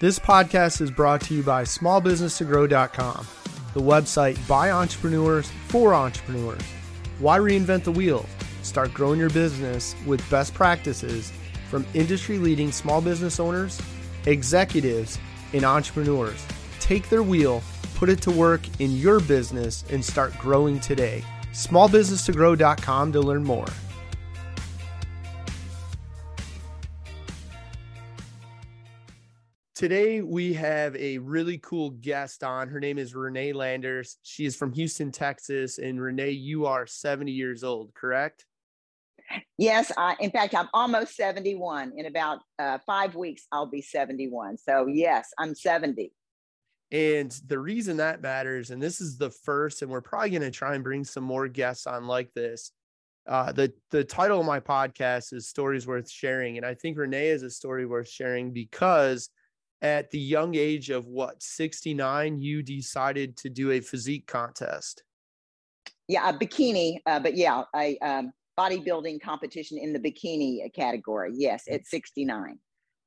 This podcast is brought to you by smallbusinesstogrow.com, the website by entrepreneurs for entrepreneurs. Why reinvent the wheel? Start growing your business with best practices from industry leading small business owners, executives, and entrepreneurs. Take their wheel, put it to work in your business, and start growing today. Smallbusinesstogrow.com to learn more. Today, we have a really cool guest on. Her name is Renee Landers. She is from Houston, Texas. And Renee, you are 70 years old, correct? Yes. I, in fact, I'm almost 71. In about uh, five weeks, I'll be 71. So, yes, I'm 70. And the reason that matters, and this is the first, and we're probably going to try and bring some more guests on like this. Uh, the the title of my podcast is Stories Worth Sharing, and I think Renee is a story worth sharing because at the young age of what 69 you decided to do a physique contest? Yeah a bikini uh, but yeah a um, bodybuilding competition in the bikini category. Yes at 69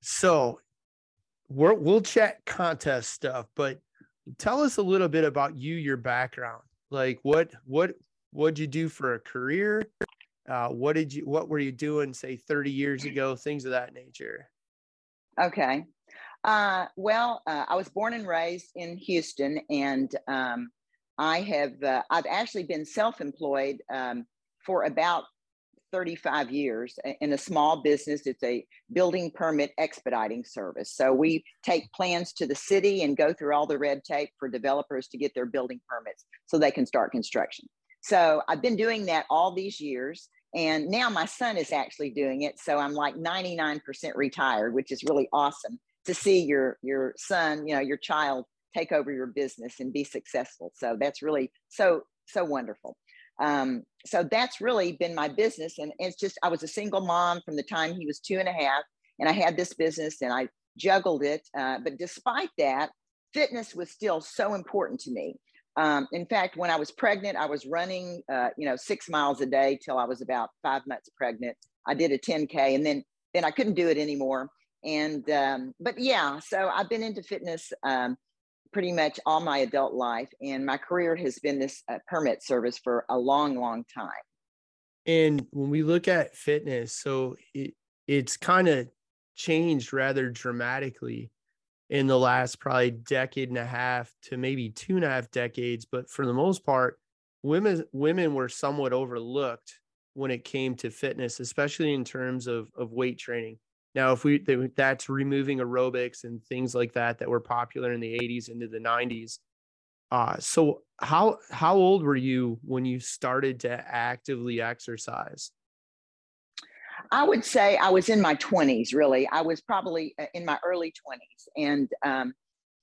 so we're, we'll chat contest stuff but tell us a little bit about you your background. Like what what what'd you do for a career? Uh, what did you what were you doing say 30 years ago things of that nature? Okay uh, well, uh, I was born and raised in Houston, and um, I have uh, I've actually been self-employed um, for about 35 years in a small business. It's a building permit expediting service. So we take plans to the city and go through all the red tape for developers to get their building permits so they can start construction. So I've been doing that all these years. And now my son is actually doing it. So I'm like 99% retired, which is really awesome to see your your son, you know, your child take over your business and be successful. So that's really so so wonderful. Um, so that's really been my business, and it's just I was a single mom from the time he was two and a half, and I had this business and I juggled it. Uh, but despite that, fitness was still so important to me. Um, in fact, when I was pregnant, I was running, uh, you know, six miles a day till I was about five months pregnant. I did a 10k, and then then I couldn't do it anymore and um, but yeah so i've been into fitness um, pretty much all my adult life and my career has been this uh, permit service for a long long time. And when we look at fitness so it, it's kind of changed rather dramatically in the last probably decade and a half to maybe two and a half decades but for the most part women women were somewhat overlooked when it came to fitness especially in terms of of weight training now, if we that's removing aerobics and things like that that were popular in the 80s into the 90s. Uh, so how how old were you when you started to actively exercise? I would say I was in my 20s. Really, I was probably uh, in my early 20s, and um,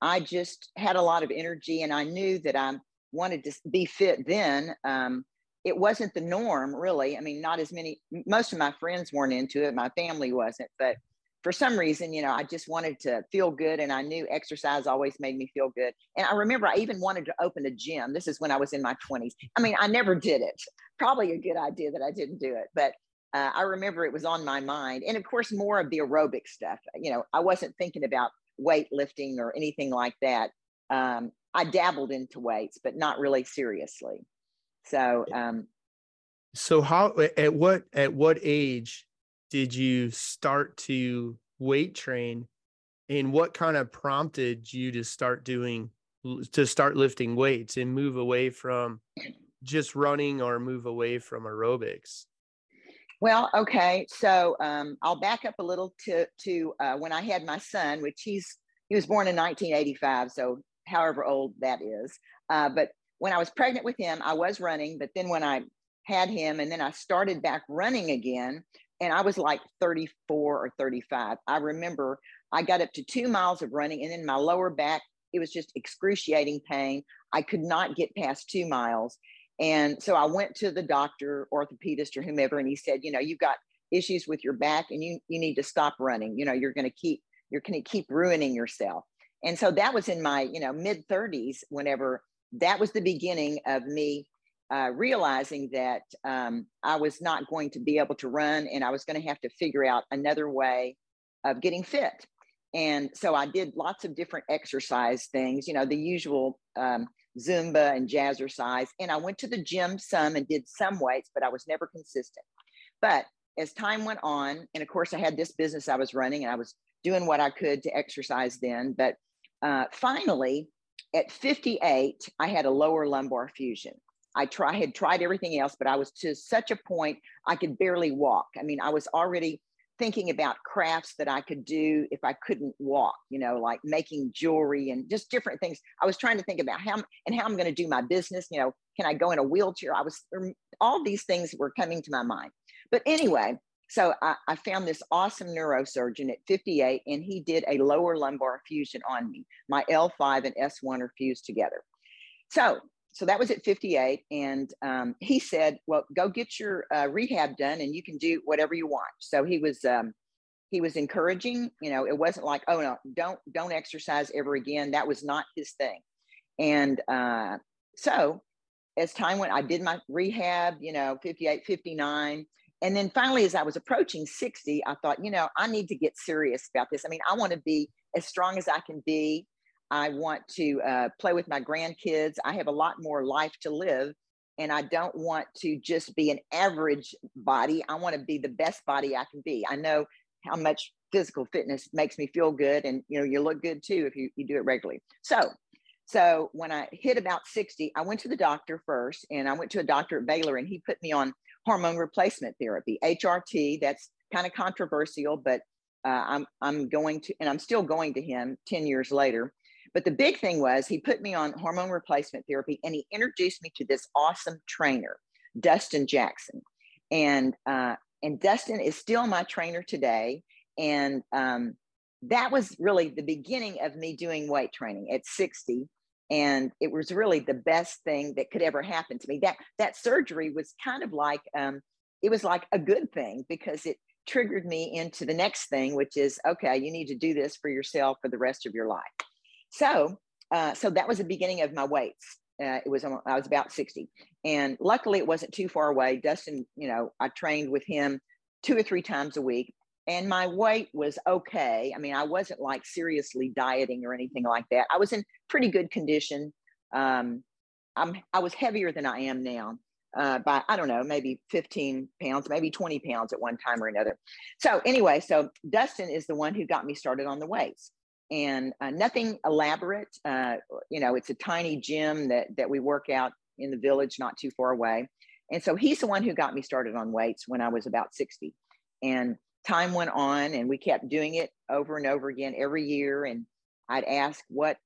I just had a lot of energy, and I knew that I wanted to be fit then. Um, it wasn't the norm really. I mean not as many most of my friends weren't into it my family wasn't but for some reason you know i just wanted to feel good and i knew exercise always made me feel good. And i remember i even wanted to open a gym. This is when i was in my 20s i mean i never did it. Probably a good idea that i didn't do it but uh, i remember it was on my mind. And of course more of the aerobic stuff you know i wasn't thinking about weightlifting or anything like that. Um, i dabbled into weights but not really seriously so, um, so how at what at what age did you start to weight train, and what kind of prompted you to start doing to start lifting weights and move away from just running or move away from aerobics? Well, okay, so um, I'll back up a little to to uh, when I had my son, which he's he was born in 1985, so however old that is. Uh, but when I was pregnant with him, I was running, but then when I had him and then I started back running again, and I was like 34 or 35. I remember I got up to two miles of running, and then my lower back, it was just excruciating pain. I could not get past two miles. And so I went to the doctor, orthopedist, or whomever, and he said, you know, you've got issues with your back and you you need to stop running. You know, you're gonna keep you're gonna keep ruining yourself. And so that was in my, you know, mid 30s whenever that was the beginning of me uh, realizing that um, I was not going to be able to run and I was going to have to figure out another way of getting fit. And so I did lots of different exercise things, you know, the usual um, Zumba and jazzercise. And I went to the gym some and did some weights, but I was never consistent. But as time went on, and of course, I had this business I was running and I was doing what I could to exercise then. But uh, finally, at 58, I had a lower lumbar fusion. I try, had tried everything else, but I was to such a point I could barely walk. I mean, I was already thinking about crafts that I could do if I couldn't walk, you know, like making jewelry and just different things. I was trying to think about how and how I'm going to do my business. You know, can I go in a wheelchair? I was um, all these things were coming to my mind. But anyway, so I, I, found this awesome neurosurgeon at 58, and he did a lower lumbar fusion on me. My L5 and S1 are fused together. So, so that was at 58, and um, he said, "Well, go get your uh, rehab done, and you can do whatever you want." So he was um, he was encouraging. You know, it wasn't like, "Oh no, don't don't exercise ever again." That was not his thing. And uh, so, as time went, I did my rehab. You know, 58, 59 and then finally, as I was approaching 60, I thought, you know, I need to get serious about this. I mean, I want to be as strong as I can be. I want to uh, play with my grandkids. I have a lot more life to live. And I don't want to just be an average body. I want to be the best body I can be. I know how much physical fitness makes me feel good. And, you know, you look good too if you, you do it regularly. So, so when I hit about 60, I went to the doctor first and I went to a doctor at Baylor and he put me on hormone replacement therapy, HRT. That's kind of controversial, but uh, I'm I'm going to, and I'm still going to him 10 years later. But the big thing was he put me on hormone replacement therapy and he introduced me to this awesome trainer, Dustin Jackson. And uh, and Dustin is still my trainer today. And um, that was really the beginning of me doing weight training at 60 and it was really the best thing that could ever happen to me. That that surgery was kind of like um, it was like a good thing because it triggered me into the next thing which is okay you need to do this for yourself for the rest of your life. So uh, so that was the beginning of my weights. Uh, it was i was about 60 and luckily it wasn't too far away. Dustin you know i trained with him two or three times a week and my weight was okay. I mean, I wasn't like seriously dieting or anything like that. I was in pretty good condition. Um, I'm I was heavier than I am now uh, by I don't know, maybe 15 pounds, maybe 20 pounds at one time or another. So anyway, so Dustin is the one who got me started on the weights, and uh, nothing elaborate. Uh, you know, it's a tiny gym that that we work out in the village, not too far away. And so he's the one who got me started on weights when I was about 60. And time went on and we kept doing it over and over again every year. And i'd ask what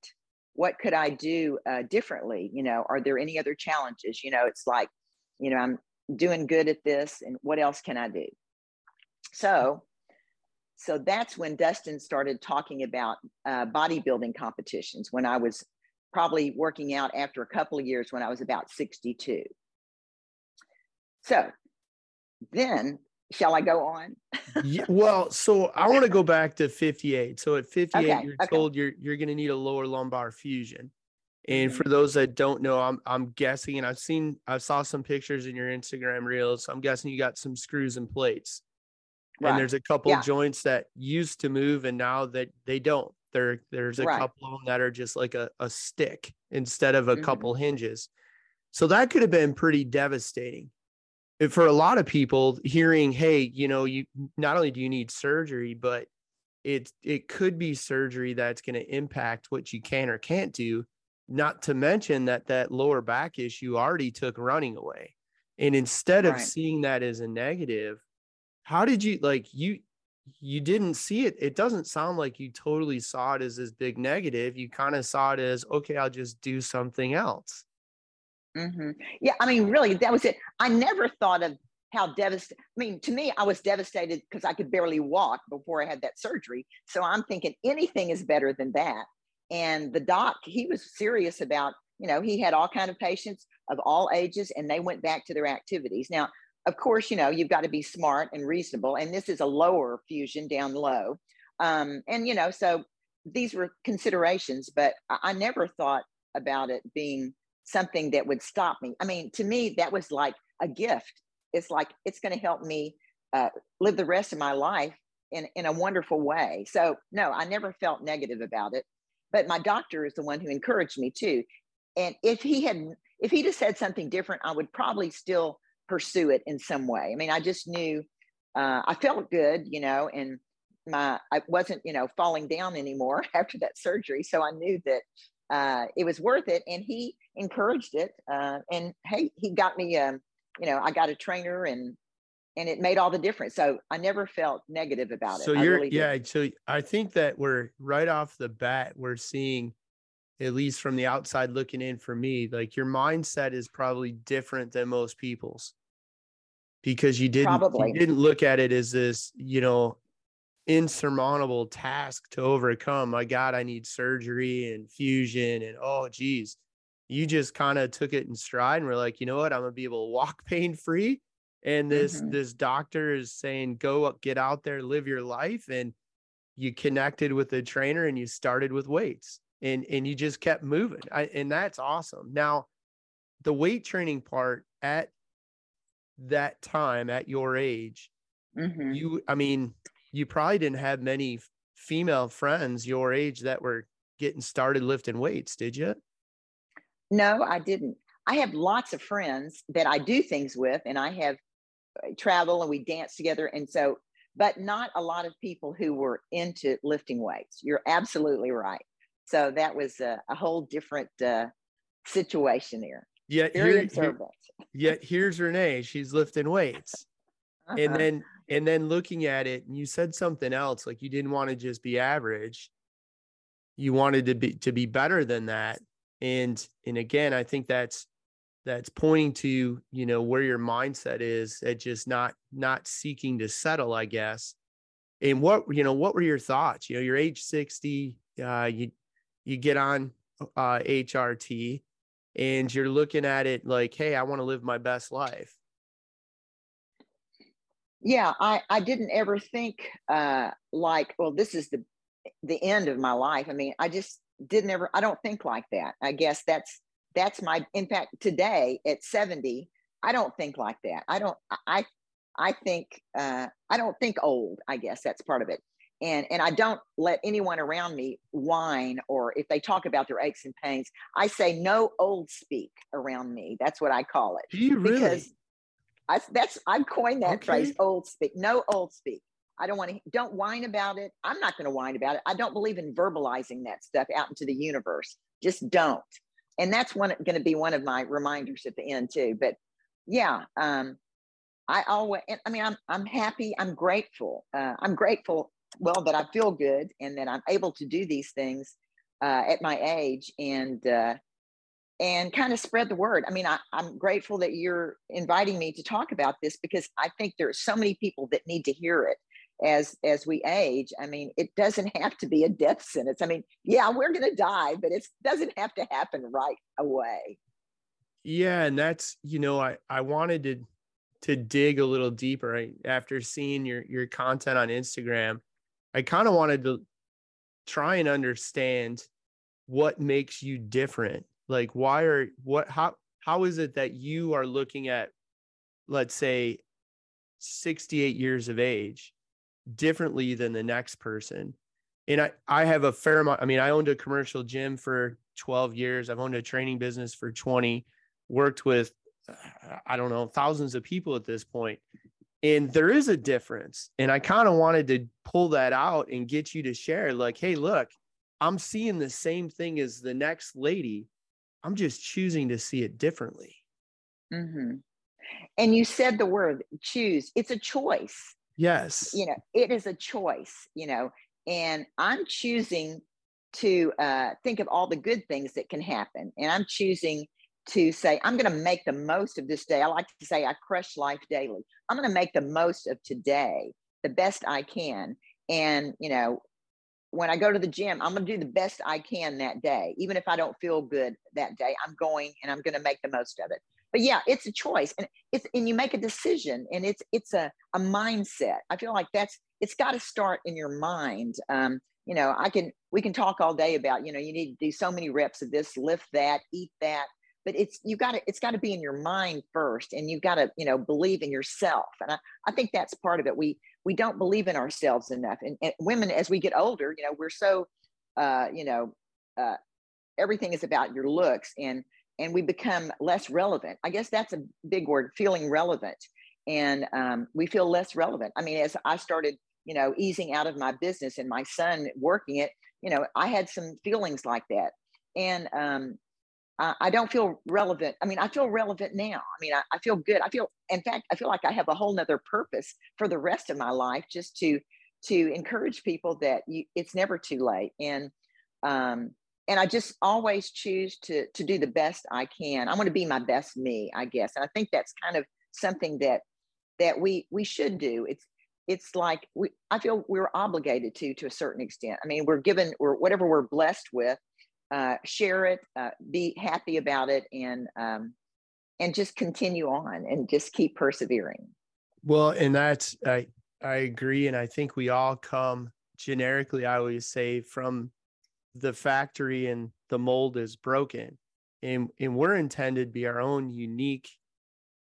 what could i do uh, differently? You know are there any other challenges? You know it's like you know i'm doing good at this and what else can i do? So so that's when dustin started talking about uh, bodybuilding competitions when i was probably working out after a couple of years when i was about 62 so then shall I go on? yeah, well, so I want to go back to 58. So at 58, okay, you're okay. told you're you're going to need a lower lumbar fusion. And mm-hmm. for those that don't know, I'm I'm guessing, and I've seen I saw some pictures in your Instagram reels. So I'm guessing you got some screws and plates. Right. And there's a couple yeah. joints that used to move and now that they don't. There there's a right. couple of them that are just like a, a stick instead of a mm-hmm. couple hinges. So that could have been pretty devastating for a lot of people hearing hey you know you not only do you need surgery but it it could be surgery that's going to impact what you can or can't do not to mention that that lower back issue already took running away. And instead right. of seeing that as a negative how did you like you you didn't see it. It doesn't sound like you totally saw it as this big negative. You kind of saw it as okay i'll just do something else Mm-hmm. Yeah, I mean, really, that was it. I never thought of how devastated. I mean, to me, I was devastated because I could barely walk before I had that surgery. So I'm thinking anything is better than that. And the doc, he was serious about, you know, he had all kind of patients of all ages, and they went back to their activities. Now, of course, you know, you've got to be smart and reasonable, and this is a lower fusion down low. Um, and you know, so these were considerations, but I, I never thought about it being something that would stop me. I mean, to me, that was like a gift. It's like it's going to help me uh, live the rest of my life in, in a wonderful way. So no, I never felt negative about it. But my doctor is the one who encouraged me too. And if he had if he'd have said something different, I would probably still pursue it in some way. I mean, I just knew uh, I felt good, you know, and my I wasn't, you know, falling down anymore after that surgery. So I knew that uh, it was worth it, and he encouraged it. Uh, and hey, he got me, um, you know, I got a trainer, and and it made all the difference. So I never felt negative about it. So you're, really yeah. So I think that we're right off the bat, we're seeing, at least from the outside looking in for me, like your mindset is probably different than most people's because you didn't, probably. you didn't look at it as this, you know, insurmountable task to overcome. My God, I need surgery and fusion and oh geez. You just kind of took it in stride and we're like, you know what? I'm gonna be able to walk pain free. And this mm-hmm. this doctor is saying, go up, get out there, live your life. And you connected with the trainer and you started with weights and and you just kept moving. I, and that's awesome. Now, the weight training part at that time at your age, mm-hmm. you I mean, you probably didn't have many female friends your age that were getting started lifting weights, did you? No, I didn't. I have lots of friends that I do things with, and I have uh, travel and we dance together. And so, but not a lot of people who were into lifting weights. You're absolutely right. So that was a, a whole different uh, situation there. Yeah, here, here, yet here's Renee. She's lifting weights, uh-huh. and then and then looking at it and you said something else like you didn't want to just be average. You wanted to be to be better than that and and again i think that's that's pointing to you know where your mindset is at just not not seeking to settle i guess. And what you know what were your thoughts? You know you're age 60 uh you you get on uh hrt and you're looking at it like hey i want to live my best life yeah i i didn't ever think uh like well this is the the end of my life. I mean i just didn't ever i don't think like that. I guess that's that's my in fact today at 70 i don't think like that. I don't i i think uh i don't think old i guess that's part of it. And and i don't let anyone around me whine or if they talk about their aches and pains i say no old speak around me. That's what i call it. Do you really? because I, that's I coined that okay. phrase, old speak. No old speak. I don't want to. Don't whine about it. I'm not going to whine about it. I don't believe in verbalizing that stuff out into the universe. Just don't. And that's one going to be one of my reminders at the end too. But yeah, um, I always. I mean, I'm I'm happy. I'm grateful. Uh, I'm grateful. Well, that I feel good and that I'm able to do these things uh, at my age. And uh, and kind of spread the word. I mean, I, am grateful that you're inviting me to talk about this because I think there are so many people that need to hear it as as we age. I mean, it doesn't have to be a death sentence. I mean, yeah, we're going to die, but it doesn't have to happen right away. Yeah, and that's you know, I I wanted to to dig a little deeper after seeing your your content on Instagram. I kind of wanted to try and understand what makes you different like why are what how how is it that you are looking at let's say 68 years of age differently than the next person? And i i have a fair amount i mean i owned a commercial gym for 12 years. I've owned a training business for 20 worked with i don't know thousands of people at this point. And there is a difference. And i kind of wanted to pull that out and get you to share like hey look i'm seeing the same thing as the next lady I'm just choosing to see it differently. Mm-hmm. And you said the word choose. It's a choice. Yes. You know, it is a choice, you know, and I'm choosing to uh, think of all the good things that can happen. And I'm choosing to say, I'm going to make the most of this day. I like to say, I crush life daily. I'm going to make the most of today the best I can. And, you know, when I go to the gym, I'm going to do the best I can that day. Even if I don't feel good that day, I'm going and I'm going to make the most of it. But yeah, it's a choice and it's, and you make a decision and it's, it's a, a mindset. I feel like that's, it's got to start in your mind. Um, you know, I can, we can talk all day about, you know, you need to do so many reps of this, lift that, eat that, but it's, you got to, it's got to be in your mind first and you've got to, you know, believe in yourself. And I, I think that's part of it. We, we don't believe in ourselves enough. And, and women, as we get older, you know, we're so, uh, you know, uh, everything is about your looks and and we become less relevant. I guess that's a big word, feeling relevant. And um, we feel less relevant. I mean, as I started, you know, easing out of my business and my son working it, you know, I had some feelings like that. And um, I, don't feel relevant. I mean, I feel relevant now. I mean, I, I feel good. I feel, in fact, I feel like I have a whole nother purpose for the rest of my life just to to encourage people that you, it's never too late. And um, and I just always choose to to do the best I can. I want to be my best me, I guess. And I think that's kind of something that that we we should do. It's it's like we I feel we're obligated to to a certain extent. I mean, we're given or whatever we're blessed with, uh, share it, uh, be happy about it, and um, and just continue on and just keep persevering. Well, and that's I I agree, and I think we all come generically. I always say from the factory and the mold is broken and and we're intended to be our own unique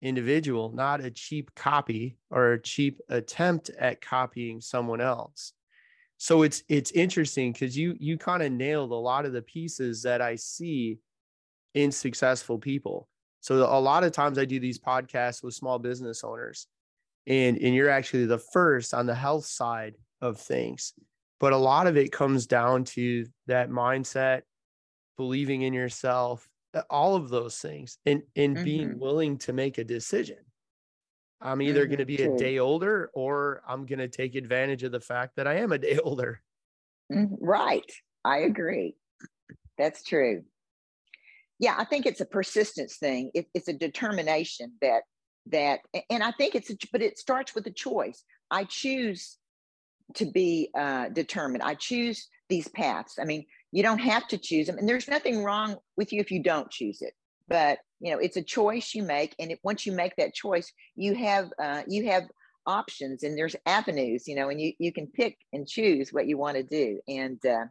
individual not a cheap copy or a cheap attempt at copying someone else so it's it's interesting because you you kind of nailed a lot of the pieces that i see in successful people. So a lot of times i do these podcasts with small business owners and and you're actually the first on the health side of things. But a lot of it comes down to that mindset believing in yourself all of those things and and mm-hmm. being willing to make a decision i'm either mm-hmm. going to be a day older or i'm going to take advantage of the fact that i am a day older mm-hmm. right i agree that's true yeah i think it's a persistence thing it, it's a determination that that and i think it's a, but it starts with a choice i choose to be uh, determined. I choose these paths. I mean, you don't have to choose them, and there's nothing wrong with you if you don't choose it. But you know, it's a choice you make, and it, once you make that choice, you have uh, you have options, and there's avenues. You know, and you you can pick and choose what you want to do. And uh,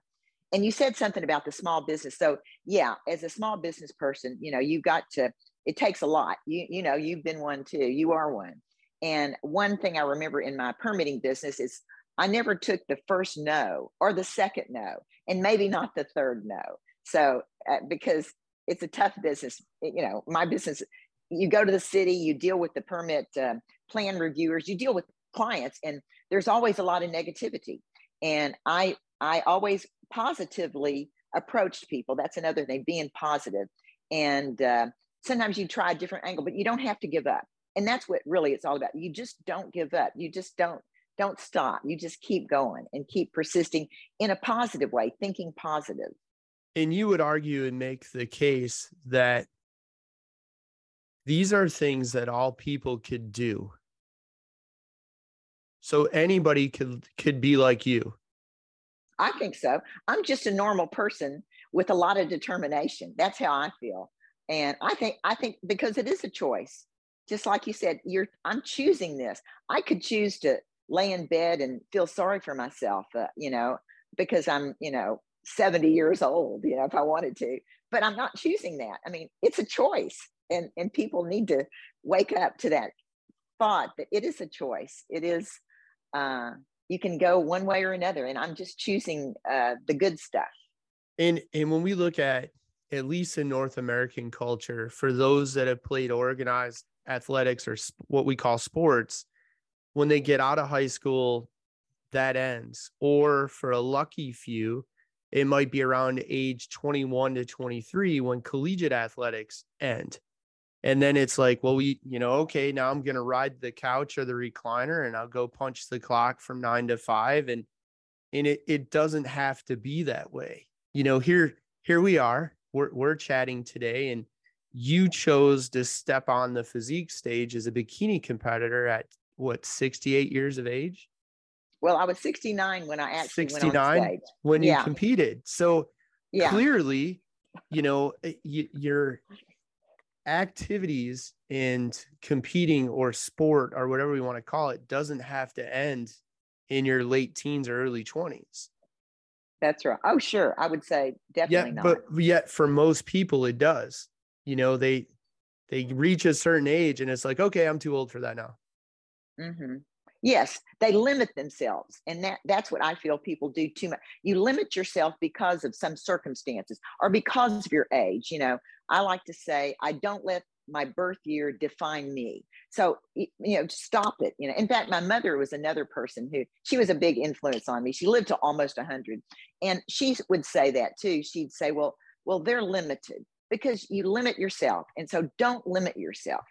and you said something about the small business. So yeah, as a small business person, you know, you got to. It takes a lot. You you know, you've been one too. You are one. And one thing I remember in my permitting business is I never took the first no or the second no, and maybe not the third no. So, uh, because it's a tough business, you know, my business, you go to the city, you deal with the permit uh, plan reviewers, you deal with clients, and there's always a lot of negativity. And I, I always positively approached people. That's another thing, being positive. And uh, sometimes you try a different angle, but you don't have to give up. And that's what really it's all about. You just don't give up. You just don't don't stop. You just keep going and keep persisting in a positive way, thinking positive. And you would argue and make the case that these are things that all people could do. So anybody could could be like you. I think so. I'm just a normal person with a lot of determination. That's how I feel. And I think I think because it is a choice. Just like you said, you're I'm choosing this. I could choose to lay in bed and feel sorry for myself, uh, you know, because I'm, you know, 70 years old, you know, if I wanted to, but I'm not choosing that. I mean, it's a choice and, and people need to wake up to that thought that it is a choice. It is, uh, you can go one way or another. And I'm just choosing uh, the good stuff. And, and when we look at, at least in North American culture, for those that have played organized athletics or what we call sports, when they get out of high school, that ends. Or for a lucky few, it might be around age 21 to 23 when collegiate athletics end. And then it's like, well, we, you know, okay, now I'm going to ride the couch or the recliner and I'll go punch the clock from nine to five. And, and it, it doesn't have to be that way. You know, here, here we are, we're, we're chatting today and you chose to step on the physique stage as a bikini competitor at what 68 years of age well i was 69 when i actually 69 when you competed. So yeah. clearly you know eh, your activities and competing or sport or whatever we want to call it doesn't have to end in your late teens or early 20s that's right. Oh sure. I would say definitely yeah, not. but yet for most people it does. You know they they reach a certain age and it's like okay i'm too old for that now. Mm-hmm. Yes, they limit themselves. And that, that's what I feel people do too much. You limit yourself because of some circumstances or because of your age. You know, I like to say, I don't let my birth year define me. So, you know, stop it. You know, in fact, my mother was another person who she was a big influence on me. She lived to almost 100. And she would say that too. She'd say, well, well, they're limited because you limit yourself. And so don't limit yourself.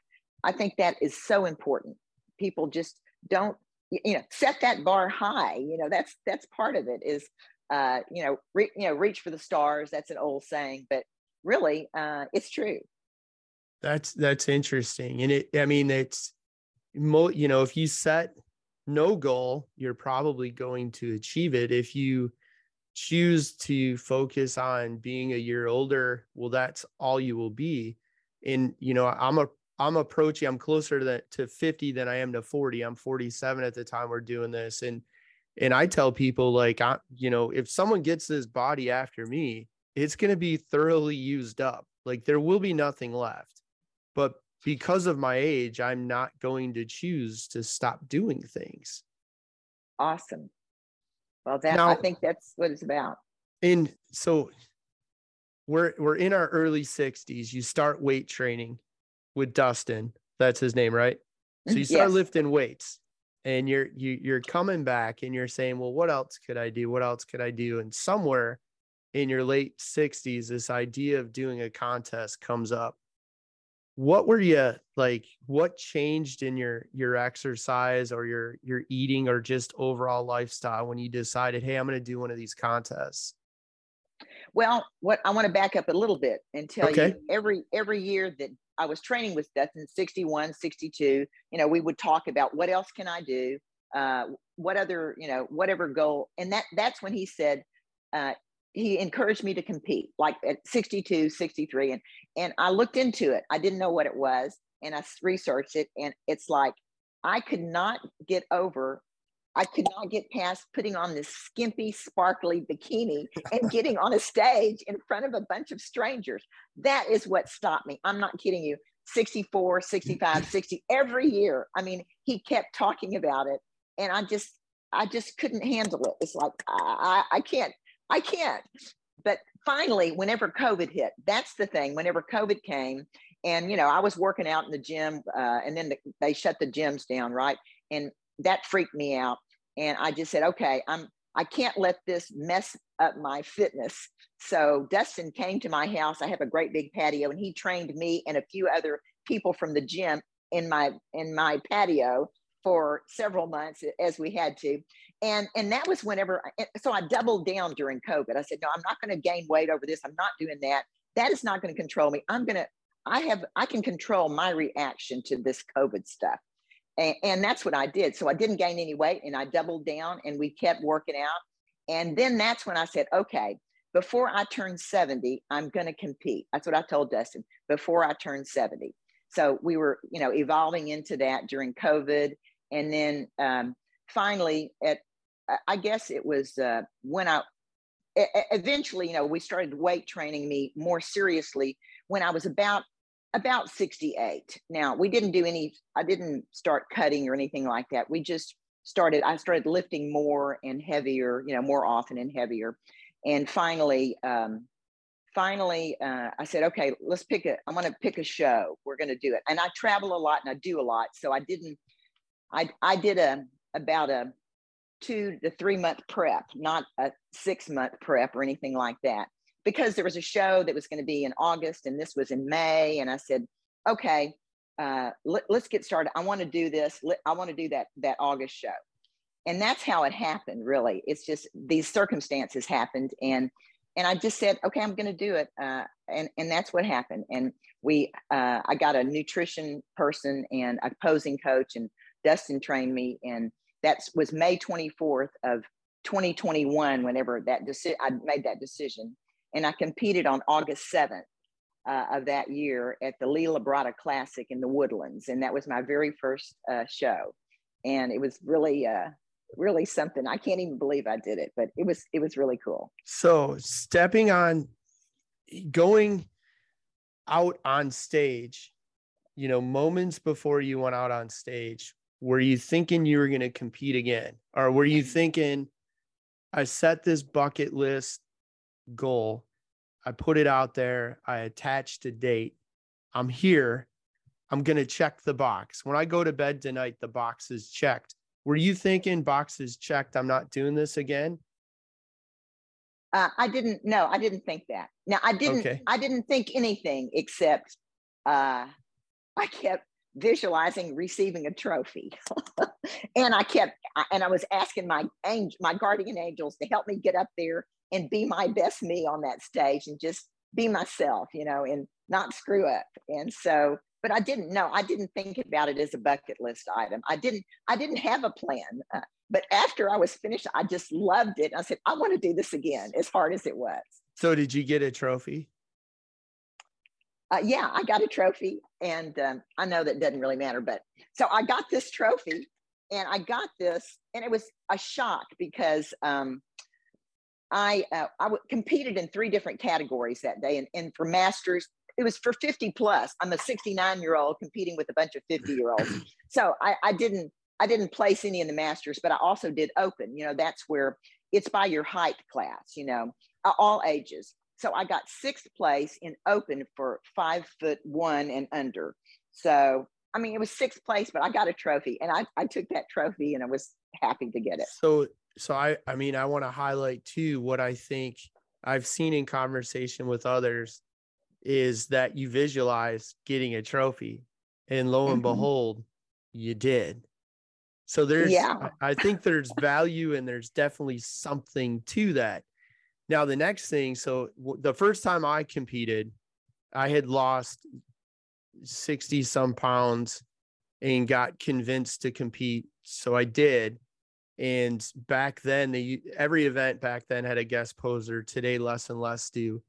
I think that is so important. People just don't you know set that bar high you know that's that's part of it is uh you know re, you know reach for the stars that's an old saying but really uh it's true. That's that's interesting and it i mean it's mo you know if you set no goal you're probably going to achieve it. If you choose to focus on being a year older well that's all you will be. And you know i'm a I'm approaching, I'm closer to that to 50 than I am to 40. I'm 47 at the time we're doing this. And and I tell people like I, you know, if someone gets this body after me, it's gonna be thoroughly used up. Like there will be nothing left. But because of my age, I'm not going to choose to stop doing things. Awesome. Well, that now, I think that's what it's about. And so we're we're in our early 60s. You start weight training with Dustin. That's his name, right? So you start yes. lifting weights and you're you you're coming back and you're saying, "Well, what else could I do? What else could I do?" And somewhere in your late 60s this idea of doing a contest comes up. What were you like what changed in your your exercise or your your eating or just overall lifestyle when you decided, "Hey, I'm going to do one of these contests?" Well, what I want to back up a little bit and tell okay. you every every year that I was training with Dustin 61, 62. You know, we would talk about what else can I do? Uh, what other, you know, whatever goal. And that that's when he said, uh, he encouraged me to compete like at 62, 63. And, and I looked into it. I didn't know what it was. And I researched it. And it's like, I could not get over I could not get past putting on this skimpy, sparkly bikini and getting on a stage in front of a bunch of strangers. That is what stopped me. I'm not kidding you. 64, 65, 60, every year. I mean, he kept talking about it. And I just, I just couldn't handle it. It's like, I, I can't, I can't. But finally, whenever COVID hit, that's the thing. Whenever COVID came, and you know, I was working out in the gym, uh, and then the, they shut the gyms down, right? And that freaked me out and I just said, okay, I'm I can't let this mess up my fitness. So Dustin came to my house. I have a great big patio, and he trained me and a few other people from the gym in my in my patio for several months as we had to. And and that was whenever so I doubled down during COVID. I said, no, I'm not going to gain weight over this. I'm not doing that. That is not going to control me. I'm going to I have I can control my reaction to this COVID stuff. And, and that's what I did. So I didn't gain any weight and I doubled down and we kept working out. And then that's when I said, okay, before I turn 70, I'm going to compete. That's what I told Dustin before I turned 70. So we were, you know, evolving into that during COVID. And then um, finally, at I guess it was uh, when I eventually, you know, we started weight training me more seriously when I was about about 68. Now, we didn't do any, I didn't start cutting or anything like that. We just started, I started lifting more and heavier, you know, more often and heavier. And finally, um, finally, uh, I said, okay, let's pick a, I'm going to pick a show. We're going to do it. And I travel a lot and I do a lot. So I didn't, I, I did a, about a two to three month prep, not a six month prep or anything like that because there was a show that was going to be in August and this was in May. And I said, okay, uh, let, us get started. I want to do this. I want to do that, that August show. And that's how it happened, really. It's just these circumstances happened. And, and I just said, okay, I'm going to do it. Uh, and, and that's what happened. And we, uh, I got a nutrition person and a posing coach and Dustin trained me. And that was May 24th of 2021, whenever that decision, I made that decision and I competed on August 7th uh, of that year at the Lee Labrada Classic in the Woodlands. And that was my very first uh, show. And it was really, uh, really something. I can't even believe I did it, but it was, it was really cool. So stepping on, going out on stage, you know, moments before you went out on stage, were you thinking you were going to compete again? Or were you thinking, I set this bucket list goal, I put it out there, I attached a date, I'm here, I'm going to check the box. When I go to bed tonight, the box is checked. Were you thinking boxes checked? I'm not doing this again? Uh, I didn't. No, I didn't think that. Now I didn't. Okay. I didn't think anything except uh, I kept visualizing receiving a trophy, and I kept and I was asking my angel, my guardian angels to help me get up there and be my best me on that stage and just be myself, you know, and not screw up. And so but I didn't know. I didn't think about it as a bucket list item. I didn't. I didn't have a plan. Uh, but after I was finished, I just loved it. I said, I want to do this again, as hard as it was. So, did you get a trophy? Uh, yeah, I got a trophy, and um, I know that doesn't really matter, but so I got this trophy, and I got this, and it was a shock because um, I uh, I w- competed in three different categories that day, and, and for masters, it was for 50 plus. I'm a 69 year old competing with a bunch of 50 year olds. So I, I didn't I didn't place any in the masters, but I also did open. You know, that's where it's by your height class. You know, all ages. So I got sixth place in open for five foot one and under. So I mean, it was sixth place, but I got a trophy, and I I took that trophy, and I was happy to get it. So so I I mean, I want to highlight too what I think I've seen in conversation with others is that you visualize getting a trophy and lo and mm-hmm. behold you did so there's yeah. i think there's value and there's definitely something to that now the next thing so w- the first time i competed i had lost 60 some pounds and got convinced to compete so i did and back then the every event back then had a guest poser today less and less do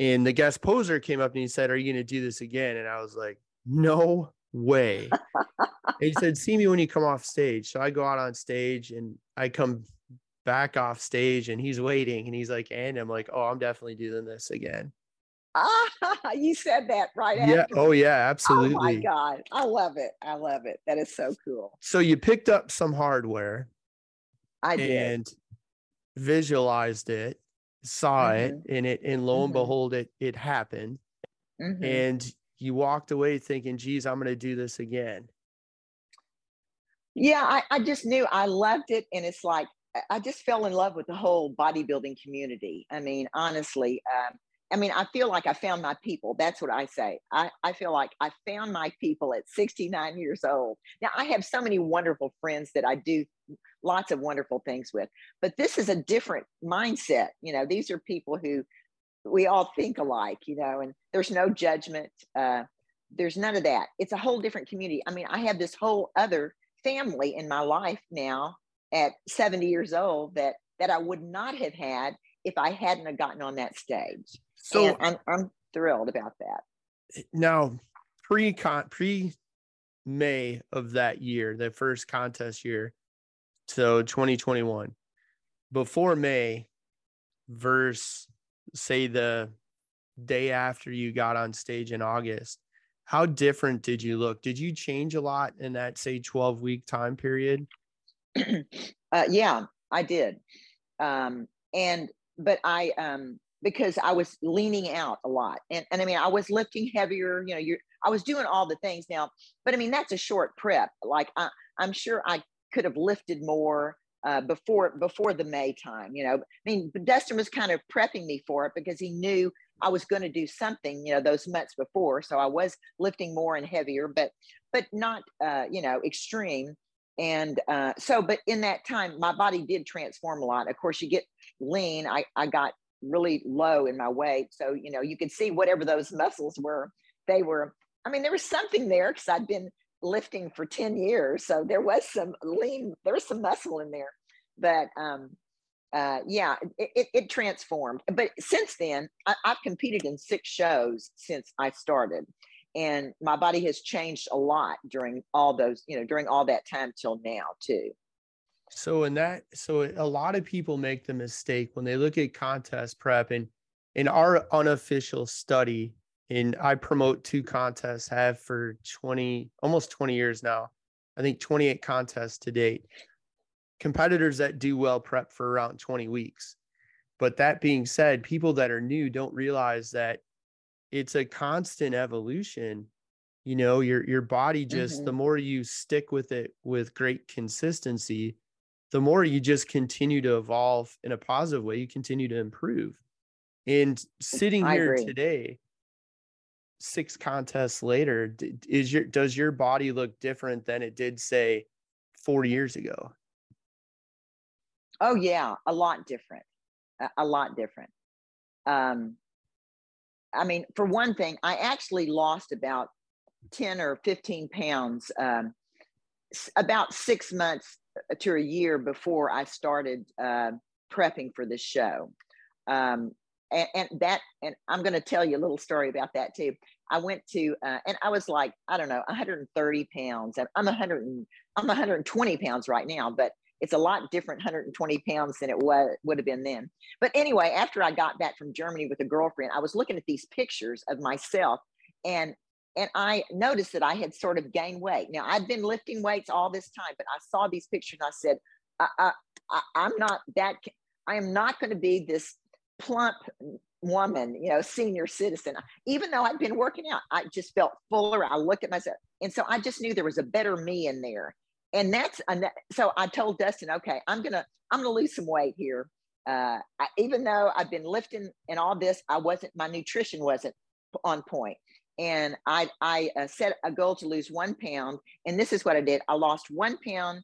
and the guest poser came up and he said, Are you going to do this again? And I was like, No way. he said, See me when you come off stage. So I go out on stage and I come back off stage and he's waiting and he's like, And I'm like, Oh, I'm definitely doing this again. Ah, you said that right yeah. After. Oh, yeah, absolutely. Oh, my God. I love it. I love it. That is so cool. So you picked up some hardware. I did. And visualized it saw mm-hmm. it and it and lo and mm-hmm. behold it it happened mm-hmm. and you walked away thinking geez i'm going to do this again yeah I, I just knew i loved it and it's like i just fell in love with the whole bodybuilding community i mean honestly um, i mean i feel like i found my people that's what i say I, I feel like i found my people at 69 years old now i have so many wonderful friends that i do lots of wonderful things with. But this is a different mindset. You know, these are people who we all think alike, you know, and there's no judgment. Uh, there's none of that. It's a whole different community. I mean, I have this whole other family in my life now at 70 years old that that I would not have had if I hadn't have gotten on that stage. So and I'm I'm thrilled about that. Now, pre con pre May of that year, the first contest year, so 2021 before May versus say the day after you got on stage in August, how different did you look? Did you change a lot in that say 12 week time period? uh, yeah, I did. Um, and but I um because I was leaning out a lot. And and I mean I was lifting heavier, you know, you're I was doing all the things now, but I mean that's a short prep. Like I, I'm sure I could have lifted more uh, before before the May time. You know, I mean, Dustin was kind of prepping me for it because he knew I was going to do something. You know, those months before, so I was lifting more and heavier, but but not uh, you know extreme. And uh, so, but in that time, my body did transform a lot. Of course, you get lean. I I got really low in my weight, so you know you could see whatever those muscles were. They were. I mean, there was something there because I'd been lifting for 10 years. So there was some lean, there was some muscle in there. But um, uh, yeah, it, it, it, transformed. But since then, I, I've competed in six shows since I started. And my body has changed a lot during all those, you know, during all that time till now, too. So in that, so a lot of people make the mistake when they look at contest prep and in our unofficial study, and I promote two contests, have for 20, almost 20 years now. I think 28 contests to date. Competitors that do well prep for around 20 weeks. But that being said, people that are new don't realize that it's a constant evolution. You know, your your body just mm-hmm. the more you stick with it with great consistency, the more you just continue to evolve in a positive way, you continue to improve. And sitting I here agree. today, six contests later, is your does your body look different than it did say four years ago? Oh yeah, a lot different. A, lot different. Um I mean, for one thing, I actually lost about 10 or 15 pounds um, about six months to a year before I started uh, prepping for this show. Um, and, and, that, and I'm going to tell you a little story about that too. I went to, uh, and I was like, I don't know, 130 pounds. I'm 100, I'm 120 pounds right now, but it's a lot different 120 pounds than it was would have been then. But anyway, after I got back from Germany with a girlfriend, I was looking at these pictures of myself and and I noticed that I had sort of gained weight. Now I'd been lifting weights all this time, but I saw these pictures and I said, I, I, I, am not that. I am not going to be this plump woman, you know, senior citizen. Even though I'd been working out, I just felt fuller. I looked at myself, and so I just knew there was a better me in there. And that's so I told Dustin, okay, I'm gonna I'm gonna lose some weight here. Uh, I, even though I've been lifting and all this, I wasn't my nutrition wasn't on point. point and I I uh, set a goal to lose one pound, and this is what I did. I lost one pound.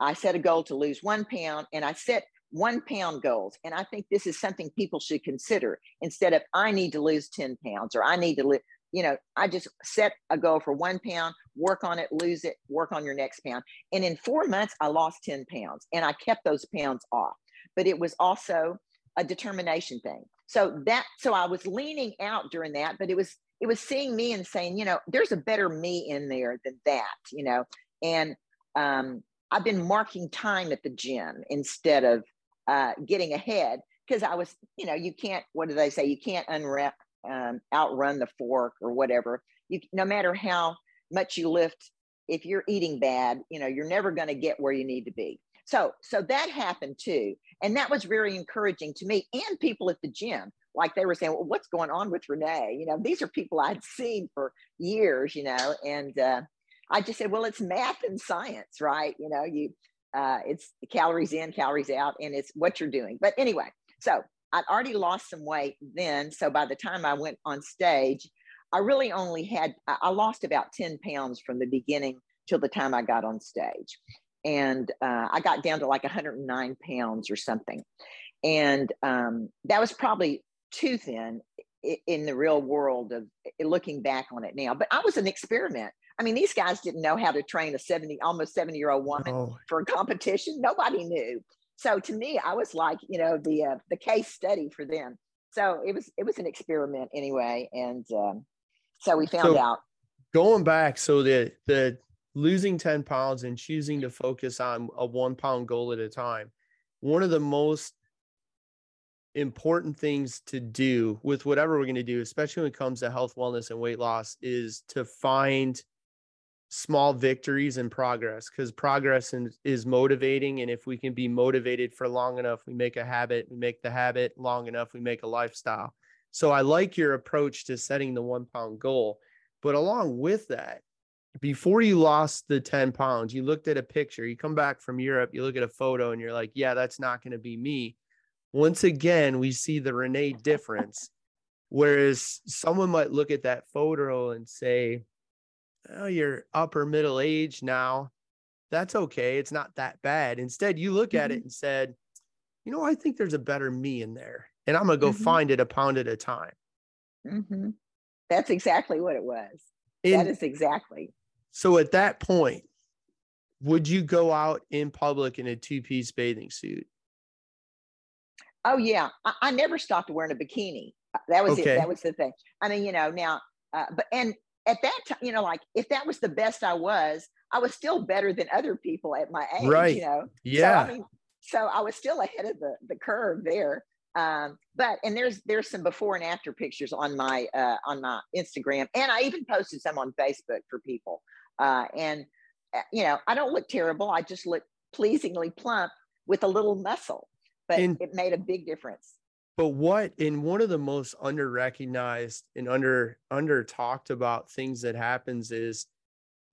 I set a goal to lose one pound, and I set one pound goals. And I think this is something people should consider instead of I need to lose ten pounds or I need to live. You know, I just set a goal for one pound, work on it, lose it, work on your next pound. And in four months, I lost 10 pounds and I kept those pounds off. But it was also a determination thing. So that, so I was leaning out during that, but it was it was seeing me and saying, you know, there's a better me in there than that, you know. And um, I've been marking time at the gym instead of uh, getting ahead because I was, you know, you can't. What do they say? You can't unwrap, um, outrun the fork or whatever. You, no matter how much you lift, if you're eating bad, you know, you're never going to get where you need to be. So, so that happened too, and that was very encouraging to me and people at the gym like they were saying, well, what's going on with Renee? You know, these are people I'd seen for years, you know, and uh, I just said, well, it's math and science, right? You know, you, uh, it's calories in, calories out, and it's what you're doing. But anyway, so I'd already lost some weight then. So by the time I went on stage, I really only had, I lost about 10 pounds from the beginning till the time I got on stage. And uh, I got down to like 109 pounds or something. And um, that was probably too thin in the real world of looking back on it now. But I was an experiment. I mean, these guys didn't know how to train a 70, almost 70 year old woman for a competition. Nobody knew. So to me, I was like, you know, the uh, the case study for them. So it was it was an experiment anyway, and um, so we found so out. Going back, so the the losing 10 pounds and choosing to focus on a one pound goal at a time. One of the most important things to do with whatever we're going to do, especially when it comes to health, wellness, and weight loss, is to find small victories and progress because progress is, is motivating. And if we can be motivated for long enough, we make a habit, we make the habit long enough, we make a lifestyle. So I like your approach to setting the one pound goal. But along with that, before you lost the 10 pounds, you looked at a picture, you come back from Europe, you look at a photo, and you're like, yeah, that's not going to be me once again, we see the Renee difference. Whereas someone might look at that photo and say, Oh, you're upper middle age now. That's okay. It's not that bad. Instead, you look mm-hmm. at it mm-hmm. and said, You know, I think there's a better me in there, and I'm going to go mm-hmm. find it a pound at a time. Mm-hmm. That's exactly what it was. And that is exactly. So at that point, would you go out in public in a two piece bathing suit? Oh yeah, I, I never stopped wearing a bikini. That was okay. it. That was the thing. I mean, you know, now, uh, but and at that time, you know, like if that was the best I was, I was still better than other people at my age. Right. You know. Yeah. So I, mean, so I was still ahead of the the curve there. Um, but and there's there's some before and after pictures on my uh, on my Instagram, and I even posted some on Facebook for people. Uh, and uh, you know, I don't look terrible. I just look pleasingly plump with a little muscle, but and, it made a big difference. But what in one of the most under recognized and under under talked about things that happens is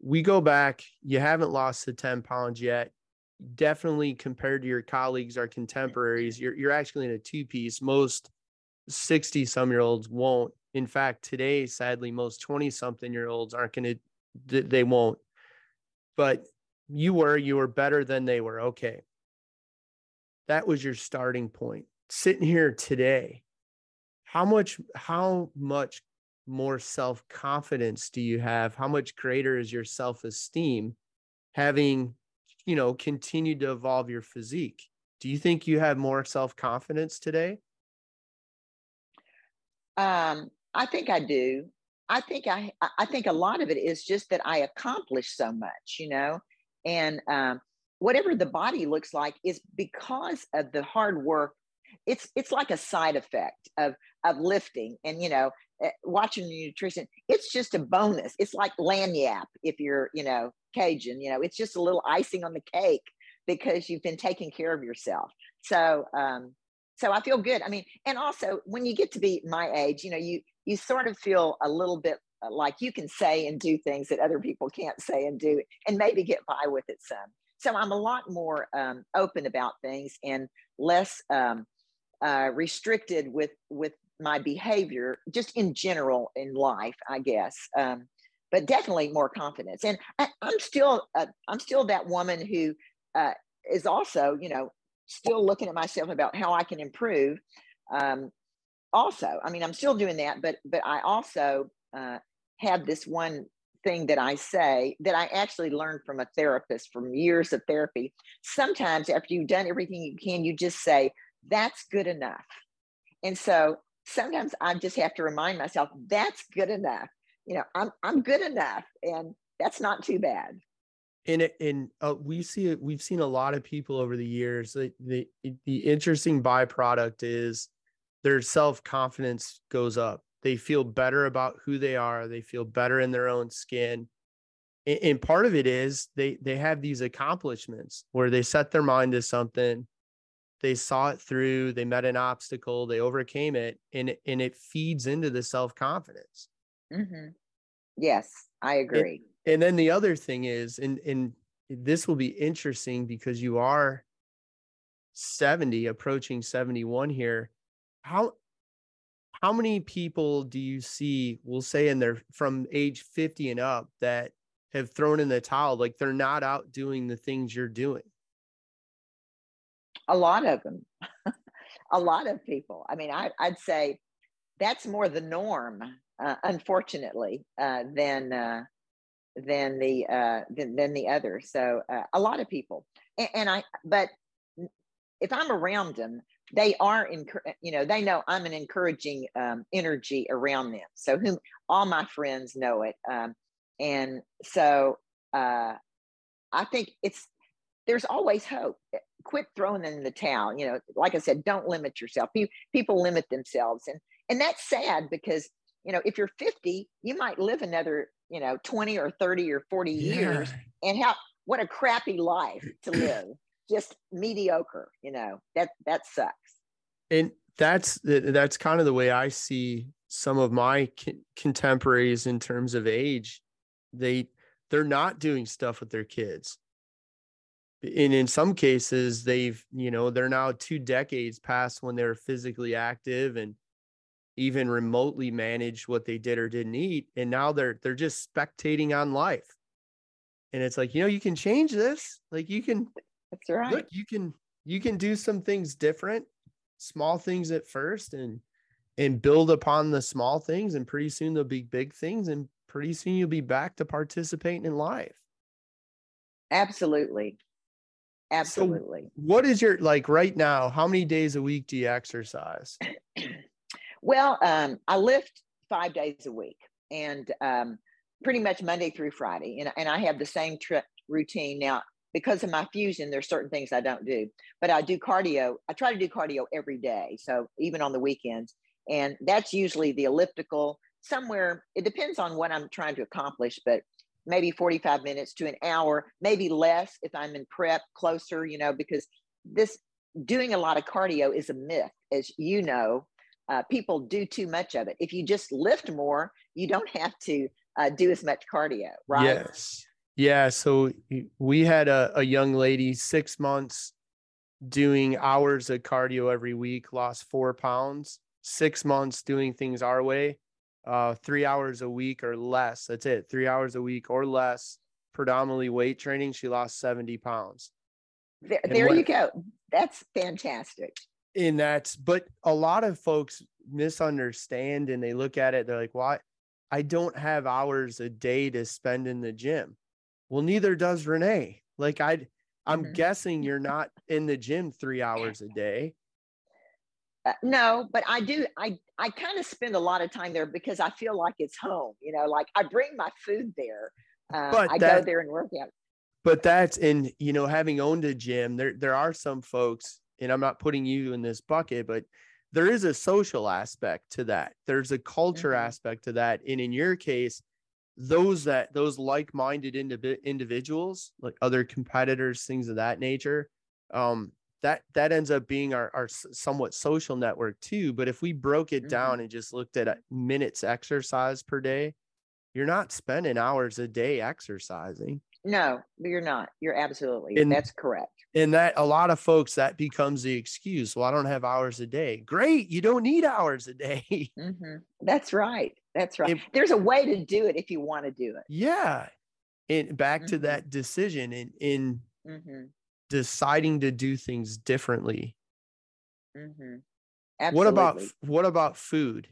we go back, you haven't lost the 10 pounds yet. Definitely compared to your colleagues or contemporaries, you're you're actually in a two piece. Most 60 some year olds won't. In fact, today, sadly, most 20 something year olds aren't going to, they won't. But you were, you were better than they were. Okay. That was your starting point. Sitting here today, how much, how much more self confidence do you have? How much greater is your self esteem having, you know, continued to evolve your physique? Do you think you have more self confidence today? Um, I think I do. I think I I think a lot of it is just that I accomplished so much, you know, and um, whatever the body looks like is because of the hard work. It's it's like a side effect of of lifting, and you know, eh, watching the nutrition. It's just a bonus. It's like lagniappe if you're you know Cajun. You know, it's just a little icing on the cake because you've been taking care of yourself. So um, so I feel good. I mean, and also when you get to be my age, you know, you you sort of feel a little bit uh, like you can say and do things that other people can't say and do, and maybe get by with it some. So I'm a lot more um, open about things and less um, uh, restricted with with my behavior, just in general in life, I guess. Um, but definitely more confidence, and I, am still uh, I'm still that woman who uh, is also, you know, still looking at myself about how I can improve. Um, also, I mean, I'm still doing that, but but I also uh, have this one thing that I say that I actually learned from a therapist from years of therapy. Sometimes after you've done everything you can, you just say, that's good enough. And so sometimes I just have to remind myself, that's good enough. You know, I'm I'm good enough. And that's not too bad in in uh, we see we've seen a lot of people over the years the the, the interesting byproduct is their self-confidence goes up they feel better about who they are they feel better in their own skin and, and part of it is they they have these accomplishments where they set their mind to something they saw it through they met an obstacle they overcame it and and it feeds into the self-confidence mm-hmm. yes i agree and then the other thing is, and and this will be interesting because you are 70, approaching 71 here. How how many people do you see, we'll say in their from age 50 and up that have thrown in the towel? Like they're not out doing the things you're doing. A lot of them. a lot of people. I mean, I, would say that's more the norm, uh, unfortunately, uh, than uh, than the uh, than, than the other. So uh, a lot of people, and, and, I, but if I'm around them, they are, in, you know, they know I'm an encouraging um, energy around them. So whom all my friends know it, um, and so uh, I think it's there's always hope. Eh, quit throwing in the towel. You know, like I said, don't limit yourself. People limit themselves, and and that's sad because you know if you're 50, you might live another you know 20 or 30 or 40 yeah. years and how what a crappy life to live just mediocre you know that that sucks and that's that's kind of the way i see some of my contemporaries in terms of age they they're not doing stuff with their kids and in some cases they've you know they're now two decades past when they were physically active and even remotely managed what they did or didn't eat and now they're they're just spectating on life. And it's like you know you can change this. Like you can that's right. look you can you can do some things different small things at first and and build upon the small things and pretty soon there'll be big things and pretty soon you'll be back to participating in life. Absolutely absolutely so what is your like right now how many days a week do you exercise Well, um, I lift five days a week and um, pretty much Monday through Friday. And, and I have the same tri- routine now because of my fusion. There's certain things I don't do, but I do cardio. I try to do cardio every day. So even on the weekends. And that's usually the elliptical somewhere. It depends on what I'm trying to accomplish, but maybe 45 minutes to an hour, maybe less if I'm in prep closer, you know, because this doing a lot of cardio is a myth, as you know. Uh, people do too much of it. If you just lift more, you don't have to uh, do as much cardio, right? Yes. Yeah. So we had a, a young lady, six months, doing hours of cardio every week, lost four pounds, six months doing things our way, uh, three hours a week or less. That's it. Three hours a week or less, predominantly weight training. She lost 70 pounds. There, there you go. That's fantastic. And that's, but a lot of folks misunderstand and they look at it, they're like, why? I don't have hours a day to spend in the gym. Well, neither does Renee. Like I, I'm mm-hmm. guessing you're not in the gym three hours a day. Uh, no, but I do. I I kind of spend a lot of time there because I feel like it's home. You know, like I bring my food there. Uh, but I that, go there and work out. But that's in you know having owned a gym. There there are some folks, and I'm not putting you in this bucket, but there is a social aspect to that. There's a culture mm-hmm. aspect to that, and in your case, those that those like-minded indiv- individuals, like other competitors, things of that nature, um, that that ends up being our, our somewhat social network too but if we broke it mm-hmm. down and just looked at minutes exercise per day you're not spending hours a day exercising. No you're not. You're absolutely and, that's correct. and that a lot of folks that becomes the excuse well i don't have hours a day. Great you don't need hours a day. Mm-hmm. that's right that's right. There's a way to do it if you want to do it. Yeah and back mm-hmm. to that decision in in deciding to do things differently. Mm-hmm. What about what about food?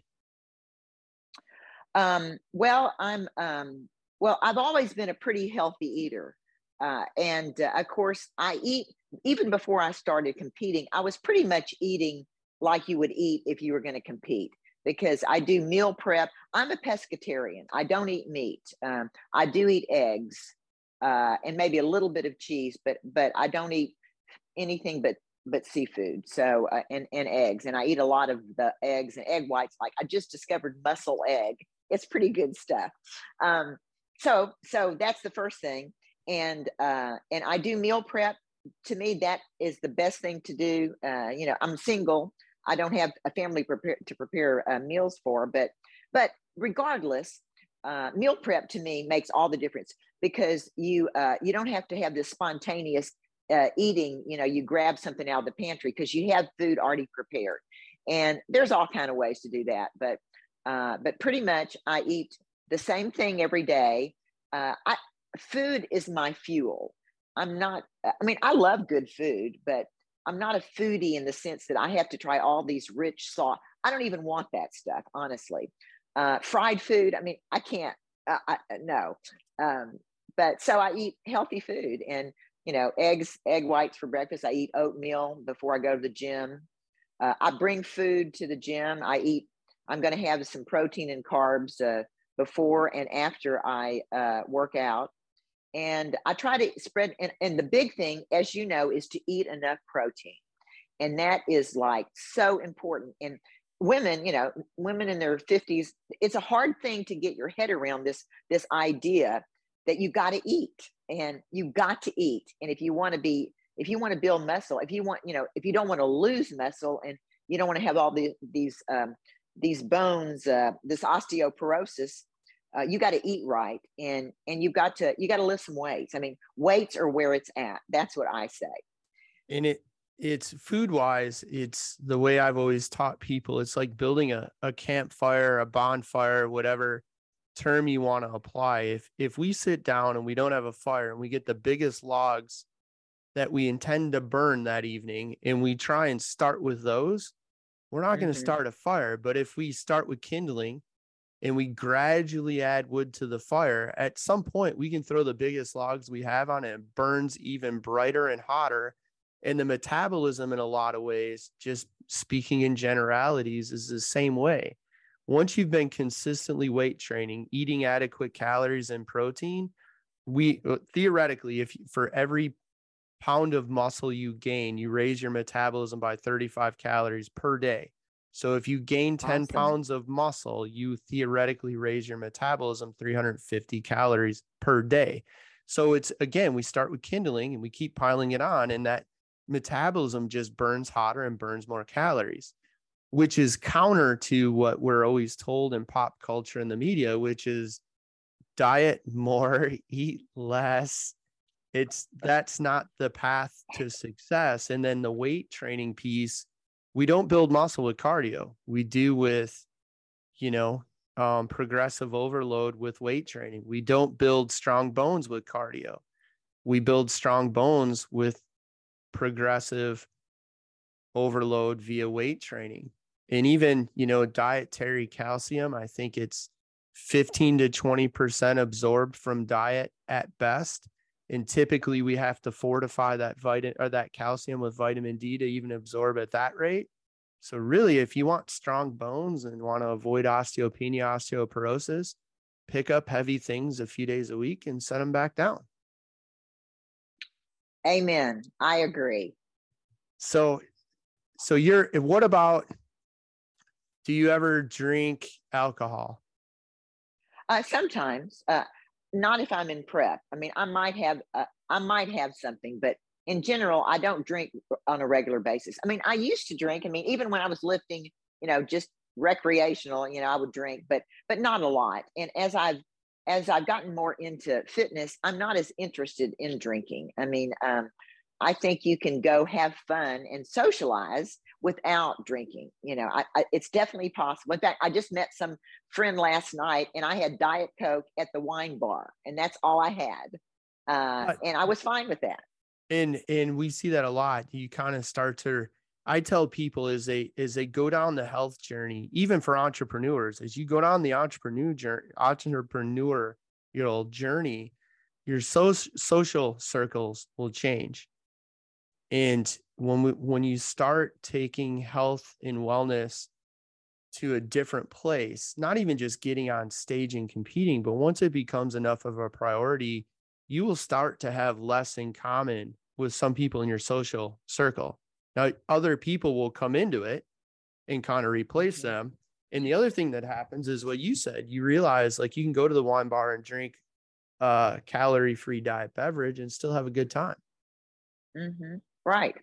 Um, well, I'm um, well. I've always been a pretty healthy eater, uh, and uh, of course, I eat even before I started competing. I was pretty much eating like you would eat if you were going to compete because I do meal prep. I'm a pescatarian. I don't eat meat. Um, I do eat eggs uh, and maybe a little bit of cheese, but but I don't eat anything but but seafood. So uh, and and eggs, and I eat a lot of the eggs and egg whites. Like I just discovered Muscle Egg. It's pretty good stuff. Um, so so that's the first thing, and uh, and I do meal prep. To me, that is the best thing to do. Uh, you know, I'm single. I don't have a family prepare, to prepare uh, meals for, but but regardless, uh, meal prep to me makes all the difference because you uh, you don't have to have this spontaneous uh, eating. You know, you grab something out of the pantry because you have food already prepared, and there's all kind of ways to do that. But uh, but pretty much, I eat the same thing every day. Uh, I food is my fuel. I'm not. I mean, I love good food, but I'm not a foodie in the sense that I have to try all these rich sauce. I don't even want that stuff, honestly. Uh, fried food, I mean, I can't. Uh, I, no, um, but so I eat healthy food and you know eggs, egg whites for breakfast. I eat oatmeal before I go to the gym. Uh, I bring food to the gym. I eat. I'm going to have some protein and carbs uh, before and after I uh, work out. And I try to spread. And, and the big thing, as you know, is to eat enough protein, and that is like so important. And women you know women in their 50s it's a hard thing to get your head around this this idea that you got to eat and you got to eat. And if you want to be if you want to build muscle if you want you know if you don't want to lose muscle and you don't want to have all the, these um, these bones uh, this osteoporosis uh, you got to eat right and and you've got to you got to lift some weights. I mean weights are where it's at. That's what i say. And it it's food wise it's the way i've always taught people. It's like building a, a campfire a bonfire whatever term you want to apply if if we sit down and we don't have a fire and we get the biggest logs that we intend to burn that evening and we try and start with those we're not mm-hmm. going to start a fire. But if we start with kindling and we gradually add wood to the fire at some point we can throw the biggest logs we have on it it burns even brighter and hotter. And the metabolism in a lot of ways just speaking in generalities is the same way once you've been consistently weight training eating adequate calories and protein we uh, theoretically if for every pound of muscle you gain you raise your metabolism by 35 calories per day So if you gain 10 awesome. pounds of muscle, you theoretically raise your metabolism 350 calories per day. So it's again, we start with kindling and we keep piling it on, and that metabolism just burns hotter and burns more calories, which is counter to what we're always told in pop culture and the media, which is diet more, eat less. It's that's not the path to success. And then the weight training piece we don't build muscle with cardio. We do with, you know, um, progressive overload with weight training. We don't build strong bones with cardio. We build strong bones with progressive overload via weight training. And even, you know, dietary calcium, I think it's 15 to 20% absorbed from diet at best and typically we have to fortify that vitamin or that calcium with vitamin D to even absorb at that rate. So really, if you want strong bones and want to avoid osteopenia, osteoporosis, pick up heavy things a few days a week and set them back down. Amen. I agree. So, so you're. What about? Do you ever drink alcohol? Uh, sometimes. Uh, not if I'm in prep. I mean, I might have uh, I might have something, but in general, I don't drink on a regular basis. I mean, I used to drink. I mean, even when I was lifting, you know, just recreational, you know, I would drink, but but not a lot. And as I've as I've gotten more into fitness, I'm not as interested in drinking. I mean, um, I think you can go have fun and socialize without drinking. You know, I, I, it's definitely possible. In fact, I just met some friend last night, and I had Diet Coke at the wine bar, and that's all I had, uh, and I was fine with that. And and we see that a lot. You kind of start to. I tell people as they as they go down the health journey, even for entrepreneurs, as you go down the entrepreneur journey, entrepreneur journey, your so, social circles will change. And when we, when you start taking health and wellness to a different place, not even just getting on stage and competing, but once it becomes enough of a priority, you will start to have less in common with some people in your social circle. Now, other people will come into it and kind of replace mm-hmm. them. And the other thing that happens is what you said. You realize like you can go to the wine bar and drink a calorie free diet beverage and still have a good time. Mm-hmm. Right.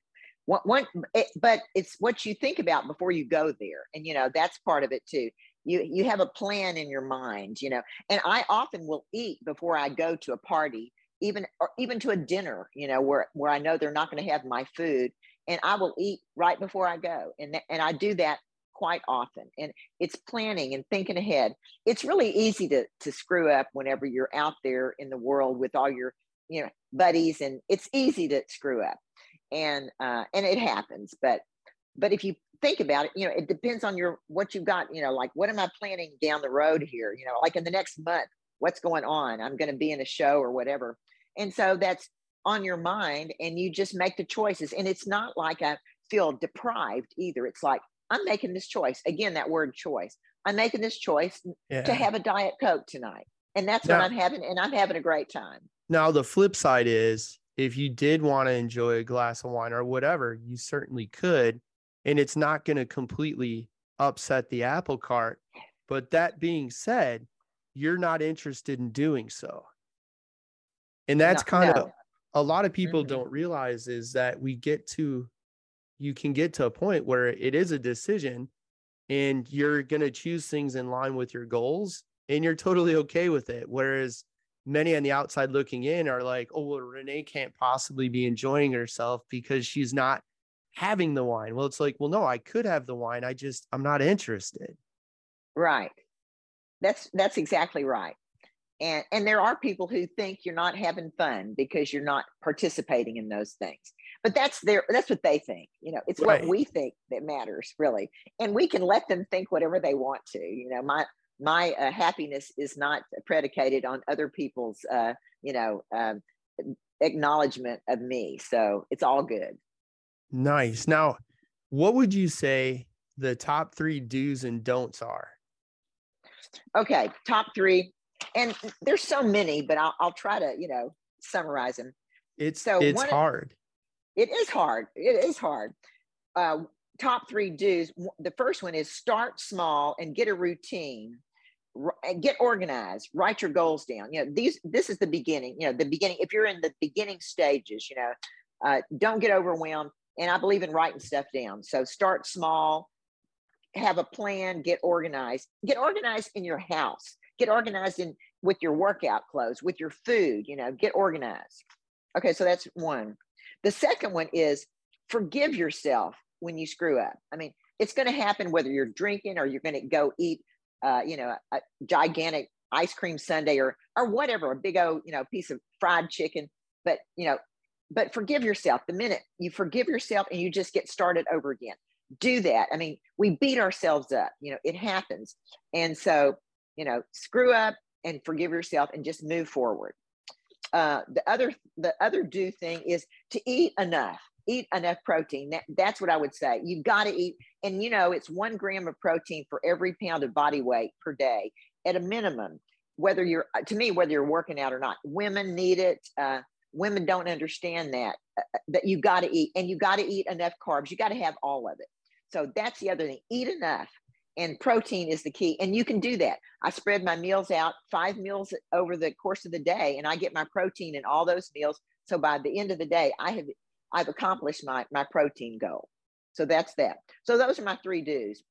What, what, it, but it's what you think about before you go there. And, you know, that's part of it too. You, you have a plan in your mind, you know, and I often will eat before I go to a party, even, or even to a dinner, you know, where, where I know they're not going to have my food and I will eat right before I go. And, and I do that quite often. And it's planning and thinking ahead. It's really easy to, to screw up whenever you're out there in the world with all your, you know, buddies and it's easy to screw up and uh, and it happens. But but if you think about it, you know, it depends on your what you've got. You know, like what am I planning down the road here? You know, like in the next month, what's going on? I'm going to be in a show or whatever, and so that's on your mind, and you just make the choices. And it's not like I feel deprived either. It's like I'm making this choice again. That word choice. I'm making this choice yeah. to have a diet coke tonight, and that's now, what I'm having, and I'm having a great time. Now the flip side is if you did want to enjoy a glass of wine or whatever, you certainly could. And it's not going to completely upset the apple cart. But that being said, you're not interested in doing so. And that's no, kind no. of a lot of people mm-hmm. don't realize is that we get to, you can get to a point where it is a decision and you're going to choose things in line with your goals and you're totally okay with it. Whereas many on the outside looking in are like, oh, well, Renee can't possibly be enjoying herself because she's not having the wine. Well, it's like, well, no, I could have the wine. I just, I'm not interested. Right. That's, that's exactly right. And, and there are people who think you're not having fun because you're not participating in those things but that's their that's what they think you know it's right. what we think that matters really and we can let them think whatever they want to you know my my uh, happiness is not predicated on other people's uh, you know um, acknowledgement of me so it's all good. Nice. Now what would you say the top three do's and don'ts are? Okay top three and there's so many but i'll, I'll try to you know summarize them it's so it's hard. It is hard. It is hard. Uh, top three do's. The first one is start small and get a routine. Get organized. Write your goals down. You know these. This is the beginning. You know the beginning. If you're in the beginning stages, you know, uh, don't get overwhelmed. And I believe in writing stuff down. So start small. Have a plan. Get organized. Get organized in your house. Get organized in with your workout clothes, with your food. You know, get organized. Okay, so that's one. The second one is forgive yourself when you screw up. I mean, it's going to happen whether you're drinking or you're going to go eat, uh, you know, a gigantic ice cream sundae or or whatever, a big old, you know, piece of fried chicken. But you know, but forgive yourself. The minute you forgive yourself and you just get started over again, do that. I mean, we beat ourselves up. You know, it happens, and so you know, screw up and forgive yourself and just move forward. Uh, the other the other do thing is to eat enough eat enough protein. That, that's what i would say. You've got to eat and you know it's one gram of protein for every pound of body weight per day at a minimum whether you're uh, to me whether you're working out or not. Women need it uh, women don't understand that uh, uh that you got to eat and you got to eat enough carbs. You got to have all of it. So that's the other thing eat enough and protein is the key and you can do that. I spread my meals out five meals over the course of the day and i get my protein in all those meals. So by the end of the day i have i've accomplished my my protein goal. So that's that. So those are my three do's.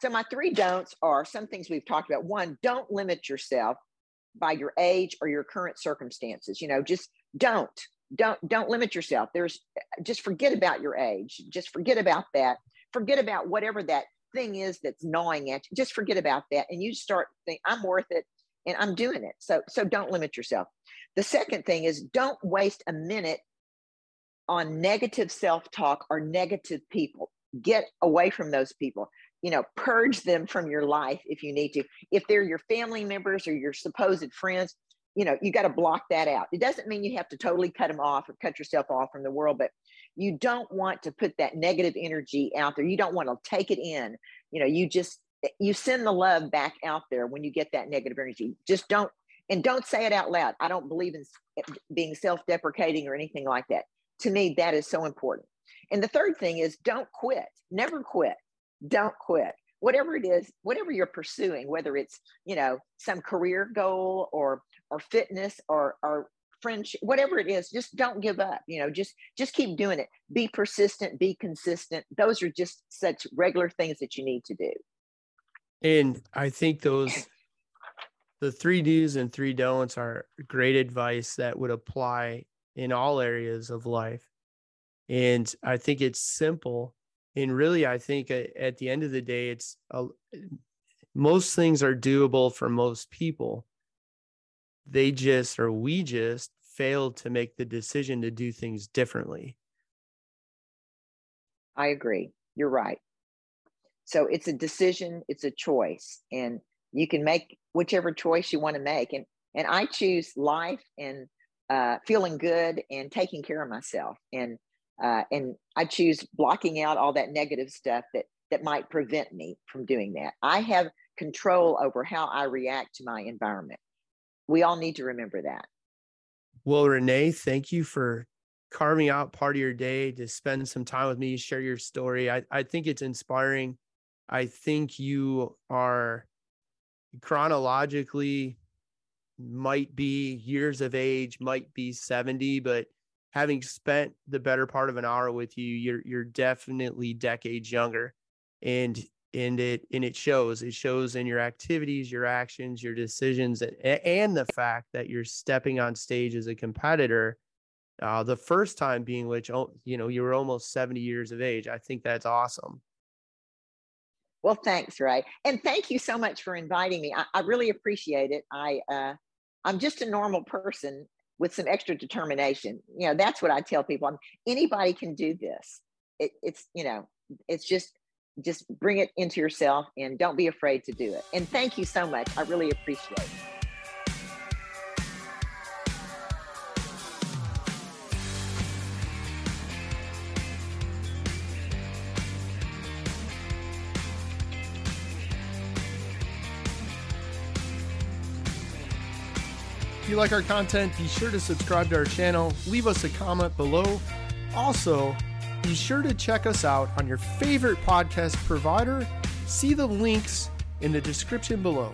So my three don'ts are some things we've talked about. One don't limit yourself by your age or your current circumstances. You know just don't don't don't limit yourself. There's just forget about your age. Just forget about that. Forget about whatever that thing is that's gnawing at you, just forget about that. And you start think I'm worth it and I'm doing it. So, so don't limit yourself. The second thing is don't waste a minute on negative self-talk or negative people. Get away from those people. You know, purge them from your life if you need to. If they're your family members or your supposed friends, you know, you got to block that out. It doesn't mean you have to totally cut them off or cut yourself off from the world, but you don't want to put that negative energy out there. You don't want to take it in. You know, you just you send the love back out there when you get that negative energy. Just don't and don't say it out loud. I don't believe in being self-deprecating or anything like that. To me, that is so important. And the third thing is don't quit. Never quit. Don't quit. Whatever it is, whatever you're pursuing, whether it's, you know, some career goal or or fitness or or friendship whatever it is just don't give up you know just just keep doing it be persistent be consistent those are just such regular things that you need to do and i think those the three do's and three don'ts are great advice that would apply in all areas of life and i think it's simple and really i think at the end of the day it's a, most things are doable for most people they just or we just failed to make the decision to do things differently. I agree. You're right. So it's a decision, it's a choice, and you can make whichever choice you want to make. And and I choose life and uh, feeling good and taking care of myself. And uh, and I choose blocking out all that negative stuff that that might prevent me from doing that. I have control over how I react to my environment we all need to remember that. Well, Renee, thank you for carving out part of your day to spend some time with me, share your story. I, I think it's inspiring. I think you are chronologically might be years of age, might be 70, but having spent the better part of an hour with you, you're you're definitely decades younger. And and it and it shows it shows in your activities your actions your decisions and, and the fact that you're stepping on stage as a competitor uh, the first time being which oh, you know you were almost 70 years of age. I think that's awesome. Well thanks ray. And thank you so much for inviting me. I, I really appreciate it. I uh, i'm just a normal person with some extra determination you know that's what i tell people I'm, anybody can do this it, it's you know it's just just bring it into yourself and don't be afraid to do it. And thank you so much. I really appreciate it. Like our content, be sure to subscribe to our channel, leave us a comment below. Also, Be sure to check us out on your favorite podcast provider. See the links in the description below.